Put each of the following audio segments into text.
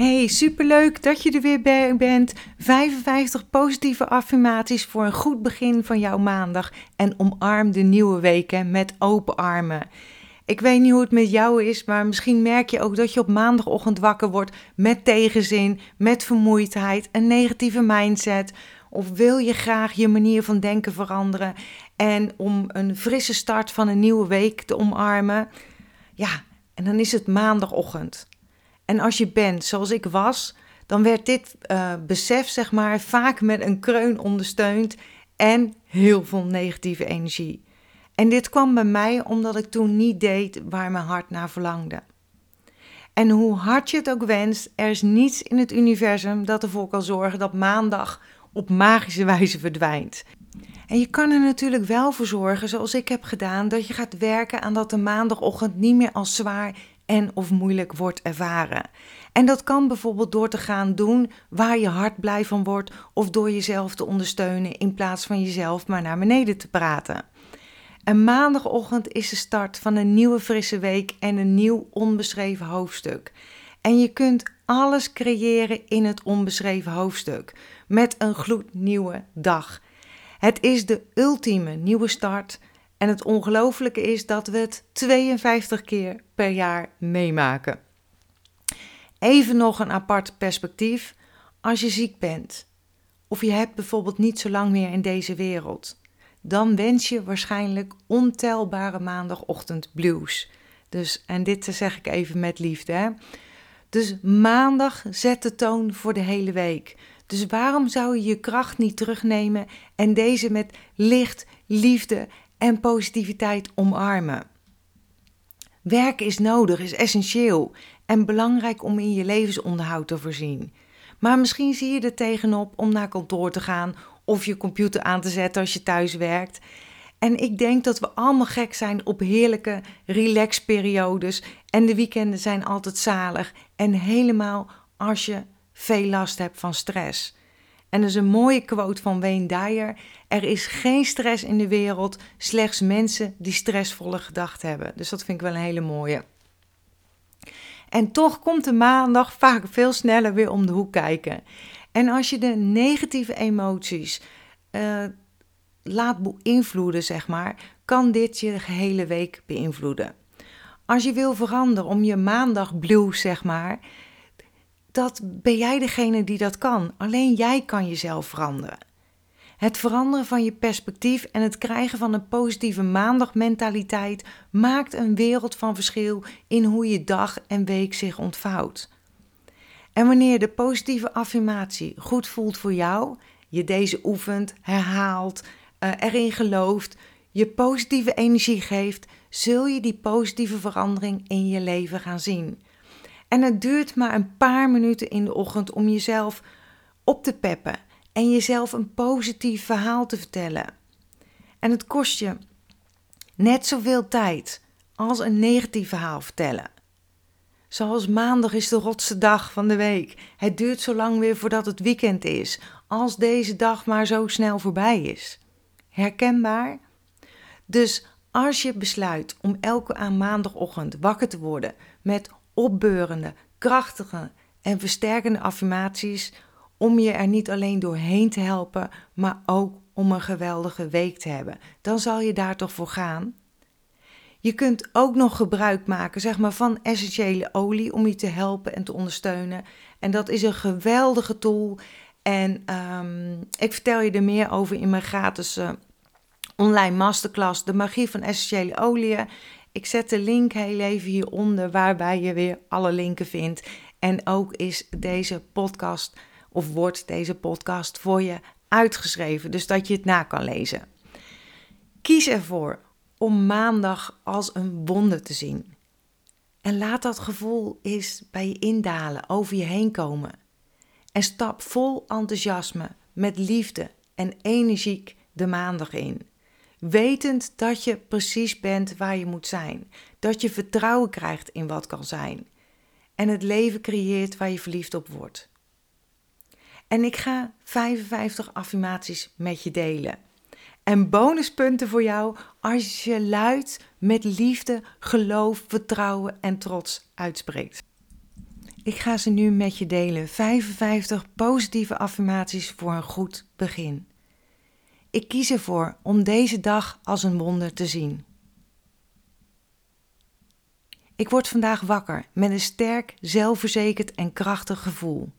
Hey, superleuk dat je er weer bent. 55 positieve affirmaties voor een goed begin van jouw maandag. En omarm de nieuwe weken met open armen. Ik weet niet hoe het met jou is, maar misschien merk je ook dat je op maandagochtend wakker wordt met tegenzin, met vermoeidheid, een negatieve mindset. Of wil je graag je manier van denken veranderen en om een frisse start van een nieuwe week te omarmen? Ja, en dan is het maandagochtend. En als je bent zoals ik was, dan werd dit uh, besef, zeg maar, vaak met een kreun ondersteund en heel veel negatieve energie. En dit kwam bij mij omdat ik toen niet deed waar mijn hart naar verlangde. En hoe hard je het ook wenst, er is niets in het universum dat ervoor kan zorgen dat maandag op magische wijze verdwijnt. En je kan er natuurlijk wel voor zorgen, zoals ik heb gedaan, dat je gaat werken aan dat de maandagochtend niet meer als zwaar en of moeilijk wordt ervaren. En dat kan bijvoorbeeld door te gaan doen waar je hart blij van wordt of door jezelf te ondersteunen in plaats van jezelf maar naar beneden te praten. En maandagochtend is de start van een nieuwe frisse week en een nieuw onbeschreven hoofdstuk. En je kunt alles creëren in het onbeschreven hoofdstuk met een gloednieuwe dag. Het is de ultieme nieuwe start en het ongelooflijke is dat we het 52 keer per jaar meemaken. Even nog een apart perspectief. Als je ziek bent, of je hebt bijvoorbeeld niet zo lang meer in deze wereld, dan wens je waarschijnlijk ontelbare maandagochtend blues. Dus, en dit zeg ik even met liefde. Hè? Dus maandag zet de toon voor de hele week. Dus waarom zou je je kracht niet terugnemen en deze met licht, liefde en positiviteit omarmen. Werk is nodig, is essentieel en belangrijk om in je levensonderhoud te voorzien. Maar misschien zie je er tegenop om naar kantoor te gaan of je computer aan te zetten als je thuis werkt. En ik denk dat we allemaal gek zijn op heerlijke relaxperiodes. En de weekenden zijn altijd zalig. En helemaal als je veel last hebt van stress. En dat is een mooie quote van Wayne Dyer. Er is geen stress in de wereld, slechts mensen die stressvolle gedachten hebben. Dus dat vind ik wel een hele mooie. En toch komt de maandag vaak veel sneller weer om de hoek kijken. En als je de negatieve emoties uh, laat beïnvloeden, zeg maar, kan dit je gehele week beïnvloeden. Als je wil veranderen om je maandag blues, zeg maar, dat ben jij degene die dat kan. Alleen jij kan jezelf veranderen. Het veranderen van je perspectief en het krijgen van een positieve maandagmentaliteit maakt een wereld van verschil in hoe je dag en week zich ontvouwt. En wanneer de positieve affirmatie goed voelt voor jou, je deze oefent, herhaalt, uh, erin gelooft, je positieve energie geeft, zul je die positieve verandering in je leven gaan zien. En het duurt maar een paar minuten in de ochtend om jezelf op te peppen en jezelf een positief verhaal te vertellen. En het kost je net zoveel tijd als een negatief verhaal vertellen. Zoals maandag is de rotste dag van de week. Het duurt zo lang weer voordat het weekend is, als deze dag maar zo snel voorbij is. Herkenbaar? Dus als je besluit om elke aan maandagochtend wakker te worden met opbeurende, krachtige en versterkende affirmaties om je er niet alleen doorheen te helpen, maar ook om een geweldige week te hebben. Dan zal je daar toch voor gaan. Je kunt ook nog gebruik maken zeg maar, van essentiële olie om je te helpen en te ondersteunen. En dat is een geweldige tool. En um, ik vertel je er meer over in mijn gratis uh, online masterclass, De Magie van Essentiële Oliën. Ik zet de link heel even hieronder, waarbij je weer alle linken vindt. En ook is deze podcast, of wordt deze podcast voor je uitgeschreven, dus dat je het na kan lezen. Kies ervoor om maandag als een wonder te zien. En laat dat gevoel eens bij je indalen, over je heen komen. En stap vol enthousiasme, met liefde en energiek de maandag in. Wetend dat je precies bent waar je moet zijn. Dat je vertrouwen krijgt in wat kan zijn. En het leven creëert waar je verliefd op wordt. En ik ga 55 affirmaties met je delen. En bonuspunten voor jou als je luid met liefde, geloof, vertrouwen en trots uitspreekt. Ik ga ze nu met je delen. 55 positieve affirmaties voor een goed begin. Ik kies ervoor om deze dag als een wonder te zien. Ik word vandaag wakker met een sterk, zelfverzekerd en krachtig gevoel.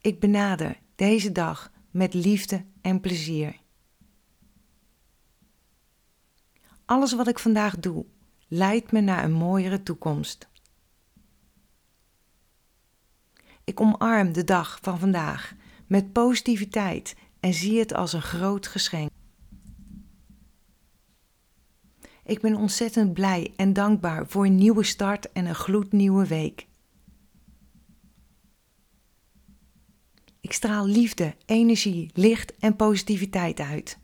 Ik benader deze dag met liefde en plezier. Alles wat ik vandaag doe, leidt me naar een mooiere toekomst. Ik omarm de dag van vandaag met positiviteit en zie het als een groot geschenk. Ik ben ontzettend blij en dankbaar voor een nieuwe start en een gloednieuwe week. Ik straal liefde, energie, licht en positiviteit uit.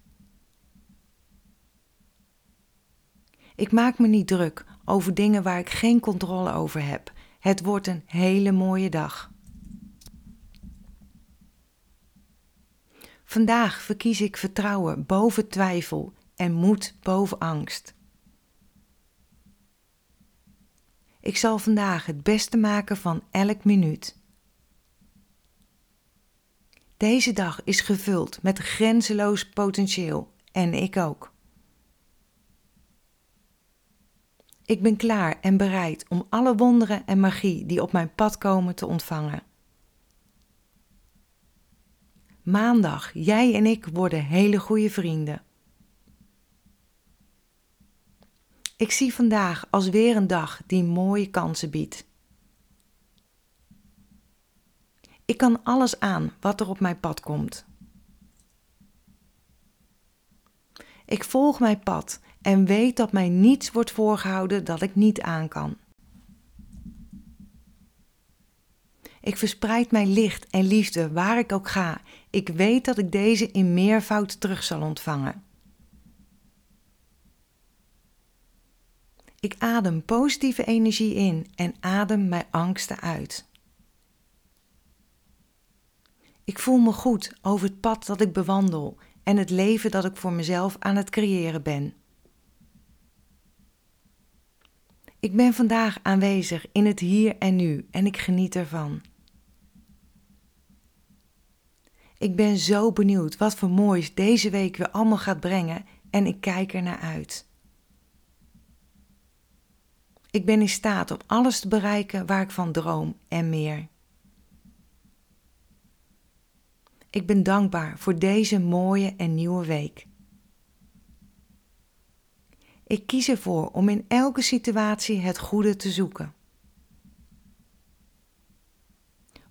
Ik maak me niet druk over dingen waar ik geen controle over heb. Het wordt een hele mooie dag. Vandaag verkies ik vertrouwen boven twijfel en moed boven angst. Ik zal vandaag het beste maken van elk minuut. Deze dag is gevuld met grenzeloos potentieel en ik ook. Ik ben klaar en bereid om alle wonderen en magie die op mijn pad komen te ontvangen. Maandag, jij en ik worden hele goede vrienden. Ik zie vandaag als weer een dag die mooie kansen biedt. Ik kan alles aan wat er op mijn pad komt. Ik volg mijn pad en weet dat mij niets wordt voorgehouden dat ik niet aan kan. Ik verspreid mijn licht en liefde waar ik ook ga. Ik weet dat ik deze in meervoud terug zal ontvangen. Ik adem positieve energie in en adem mijn angsten uit. Ik voel me goed over het pad dat ik bewandel en het leven dat ik voor mezelf aan het creëren ben. Ik ben vandaag aanwezig in het hier en nu en ik geniet ervan. Ik ben zo benieuwd wat voor moois deze week weer allemaal gaat brengen en ik kijk er naar uit. Ik ben in staat om alles te bereiken waar ik van droom en meer. Ik ben dankbaar voor deze mooie en nieuwe week. Ik kies ervoor om in elke situatie het goede te zoeken.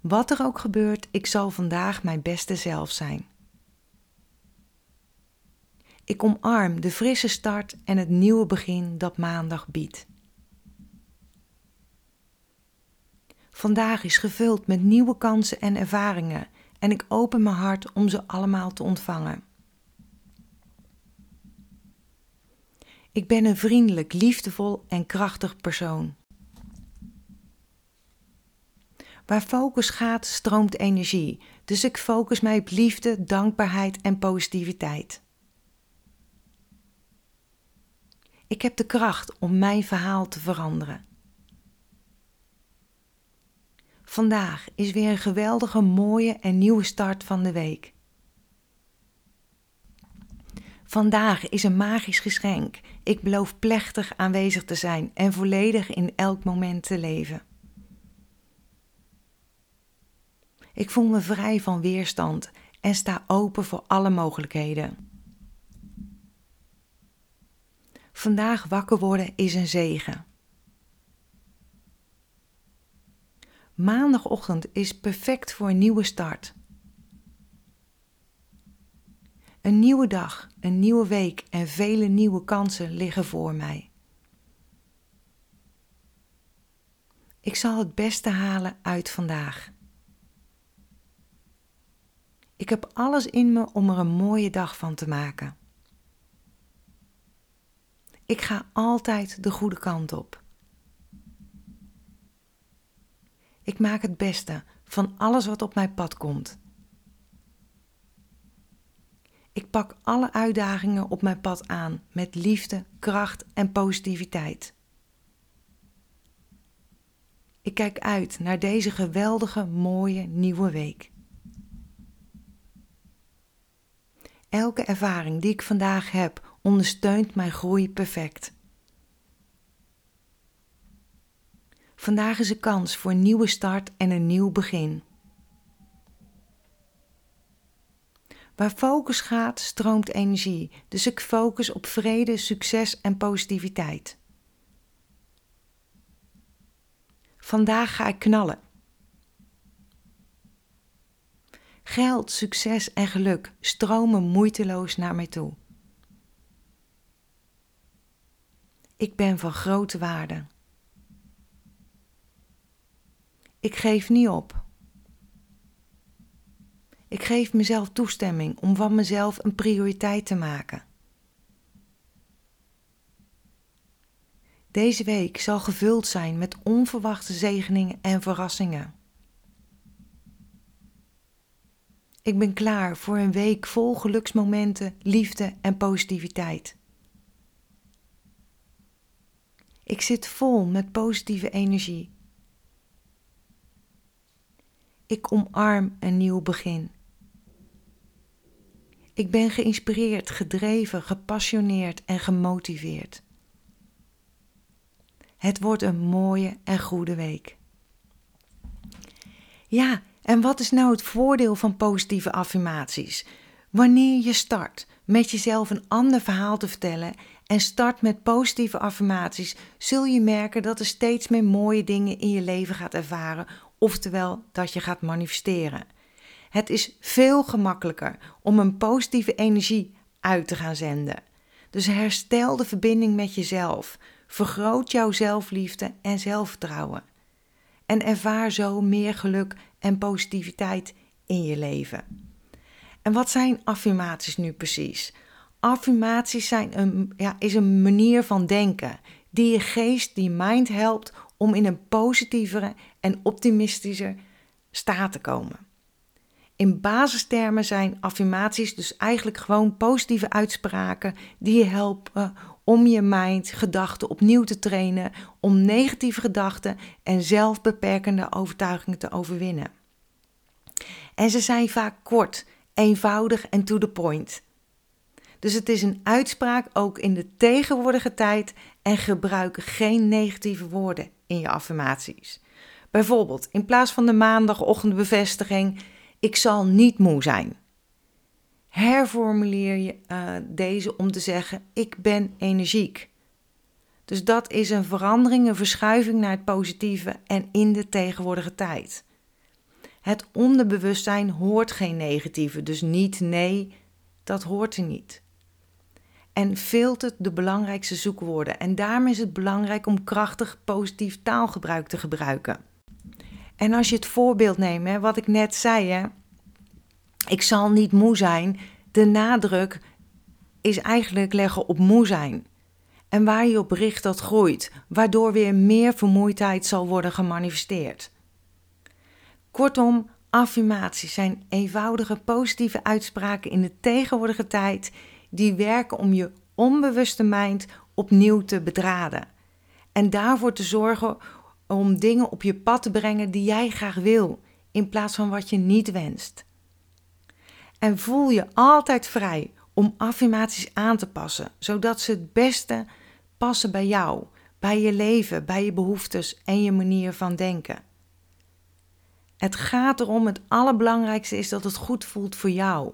Wat er ook gebeurt, ik zal vandaag mijn beste zelf zijn. Ik omarm de frisse start en het nieuwe begin dat maandag biedt. Vandaag is gevuld met nieuwe kansen en ervaringen en ik open mijn hart om ze allemaal te ontvangen. Ik ben een vriendelijk, liefdevol en krachtig persoon. Waar focus gaat, stroomt energie, dus ik focus mij op liefde, dankbaarheid en positiviteit. Ik heb de kracht om mijn verhaal te veranderen. Vandaag is weer een geweldige, mooie en nieuwe start van de week. Vandaag is een magisch geschenk. Ik beloof plechtig aanwezig te zijn en volledig in elk moment te leven. Ik voel me vrij van weerstand en sta open voor alle mogelijkheden. Vandaag wakker worden is een zegen. Maandagochtend is perfect voor een nieuwe start. Een nieuwe dag, een nieuwe week en vele nieuwe kansen liggen voor mij. Ik zal het beste halen uit vandaag. Ik heb alles in me om er een mooie dag van te maken. Ik ga altijd de goede kant op. Ik maak het beste van alles wat op mijn pad komt. Ik pak alle uitdagingen op mijn pad aan met liefde, kracht en positiviteit. Ik kijk uit naar deze geweldige, mooie nieuwe week. Elke ervaring die ik vandaag heb ondersteunt mijn groei perfect. Vandaag is een kans voor een nieuwe start en een nieuw begin. Waar focus gaat, stroomt energie. Dus ik focus op vrede, succes en positiviteit. Vandaag ga ik knallen. Geld, succes en geluk stromen moeiteloos naar mij toe. Ik ben van grote waarde. Ik geef niet op. Ik geef mezelf toestemming om van mezelf een prioriteit te maken. Deze week zal gevuld zijn met onverwachte zegeningen en verrassingen. Ik ben klaar voor een week vol geluksmomenten, liefde en positiviteit. Ik zit vol met positieve energie. Ik omarm een nieuw begin. Ik ben geïnspireerd, gedreven, gepassioneerd en gemotiveerd. Het wordt een mooie en goede week. Ja, en wat is nou het voordeel van positieve affirmaties? Wanneer je start met jezelf een ander verhaal te vertellen en start met positieve affirmaties, zul je merken dat er steeds meer mooie dingen in je leven gaat ervaren, oftewel dat je gaat manifesteren. Het is veel gemakkelijker om een positieve energie uit te gaan zenden. Dus herstel de verbinding met jezelf. Vergroot jouw zelfliefde en zelfvertrouwen. En ervaar zo meer geluk en positiviteit in je leven. En wat zijn affirmaties nu precies? Affirmaties zijn een, ja, is een manier van denken die je geest, die mind helpt om in een positievere en optimistischer staat te komen. In basistermen zijn affirmaties dus eigenlijk gewoon positieve uitspraken die je helpen om je mind, gedachten opnieuw te trainen, om negatieve gedachten en zelfbeperkende overtuigingen te overwinnen. En ze zijn vaak kort, eenvoudig en to the point. Dus het is een uitspraak ook in de tegenwoordige tijd en gebruik geen negatieve woorden in je affirmaties. Bijvoorbeeld, in plaats van de maandagochtendbevestiging ik zal niet moe zijn. Herformuleer je uh, deze om te zeggen: ik ben energiek. Dus dat is een verandering, een verschuiving naar het positieve en in de tegenwoordige tijd. Het onderbewustzijn hoort geen negatieve, dus niet nee, dat hoort er niet. En filtert de belangrijkste zoekwoorden. En daarom is het belangrijk om krachtig positief taalgebruik te gebruiken. En als je het voorbeeld neemt, hè, wat ik net zei, hè, ik zal niet moe zijn, de nadruk is eigenlijk leggen op moe zijn. En waar je op richt, dat groeit, waardoor weer meer vermoeidheid zal worden gemanifesteerd. Kortom, affirmaties zijn eenvoudige positieve uitspraken in de tegenwoordige tijd die werken om je onbewuste mind opnieuw te bedraden. En daarvoor te zorgen om dingen op je pad te brengen die jij graag wil, in plaats van wat je niet wenst. En voel je altijd vrij om affirmaties aan te passen, zodat ze het beste passen bij jou, bij je leven, bij je behoeftes en je manier van denken. Het gaat erom, het allerbelangrijkste is dat het goed voelt voor jou.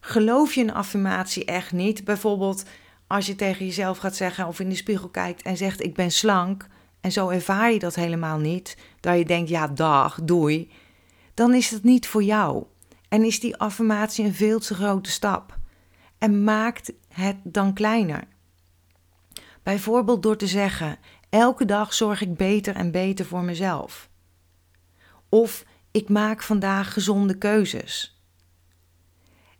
Geloof je een affirmatie echt niet, bijvoorbeeld als je tegen jezelf gaat zeggen of in de spiegel kijkt en zegt ik ben slank, en zo ervaar je dat helemaal niet, dat je denkt ja dag, doei, dan is het niet voor jou. En is die affirmatie een veel te grote stap. En maakt het dan kleiner. Bijvoorbeeld door te zeggen: elke dag zorg ik beter en beter voor mezelf. Of ik maak vandaag gezonde keuzes.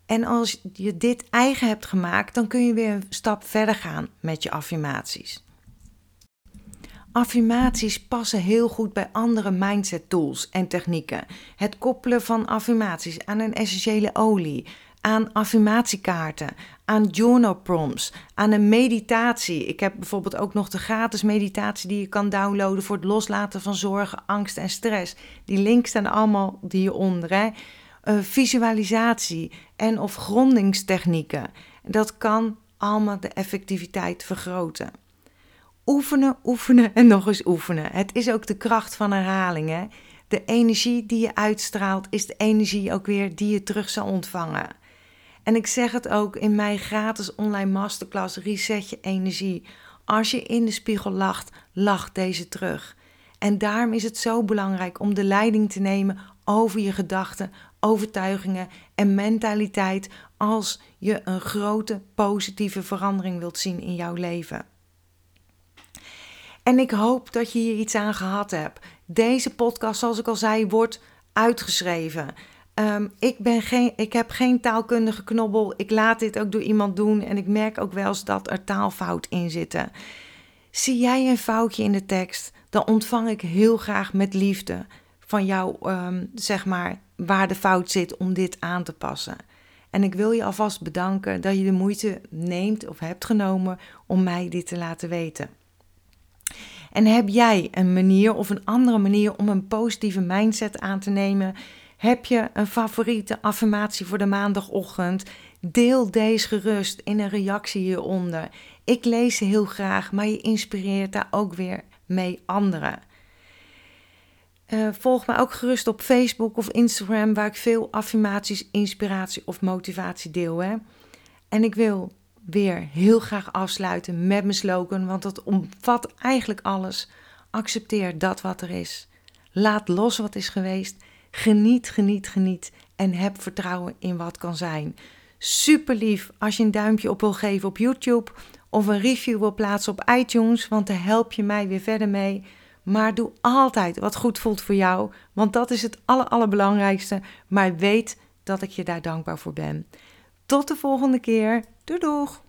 En als je dit eigen hebt gemaakt, dan kun je weer een stap verder gaan met je affirmaties. Affirmaties passen heel goed bij andere mindset tools en technieken. Het koppelen van affirmaties aan een essentiële olie, aan affirmatiekaarten, aan journal prompts, aan een meditatie. Ik heb bijvoorbeeld ook nog de gratis meditatie die je kan downloaden voor het loslaten van zorgen, angst en stress. Die links staan allemaal hieronder. Uh, visualisatie en of grondingstechnieken. Dat kan allemaal de effectiviteit vergroten. Oefenen, oefenen en nog eens oefenen. Het is ook de kracht van herhalingen. De energie die je uitstraalt is de energie ook weer die je terug zal ontvangen. En ik zeg het ook in mijn gratis online masterclass Reset je energie. Als je in de spiegel lacht, lacht deze terug. En daarom is het zo belangrijk om de leiding te nemen over je gedachten, overtuigingen en mentaliteit als je een grote positieve verandering wilt zien in jouw leven. En ik hoop dat je hier iets aan gehad hebt. Deze podcast, zoals ik al zei, wordt uitgeschreven. Um, ik, ben geen, ik heb geen taalkundige knobbel. Ik laat dit ook door iemand doen. En ik merk ook wel eens dat er taalfout in zitten. Zie jij een foutje in de tekst, dan ontvang ik heel graag met liefde van jou, um, zeg maar, waar de fout zit om dit aan te passen. En ik wil je alvast bedanken dat je de moeite neemt of hebt genomen om mij dit te laten weten. En heb jij een manier of een andere manier om een positieve mindset aan te nemen? Heb je een favoriete affirmatie voor de maandagochtend? Deel deze gerust in een reactie hieronder. Ik lees ze heel graag, maar je inspireert daar ook weer mee anderen. Uh, volg me ook gerust op Facebook of Instagram, waar ik veel affirmaties, inspiratie of motivatie deel. Hè? En ik wil weer heel graag afsluiten met mijn slogan, want dat omvat eigenlijk alles. Accepteer dat wat er is. Laat los wat is geweest. Geniet, geniet, geniet en heb vertrouwen in wat kan zijn. Super lief als je een duimpje op wil geven op YouTube of een review wil plaatsen op iTunes, want daar help je mij weer verder mee. Maar doe altijd wat goed voelt voor jou, want dat is het aller, allerbelangrijkste. Maar weet dat ik je daar dankbaar voor ben. Tot de volgende keer. Doei doeg!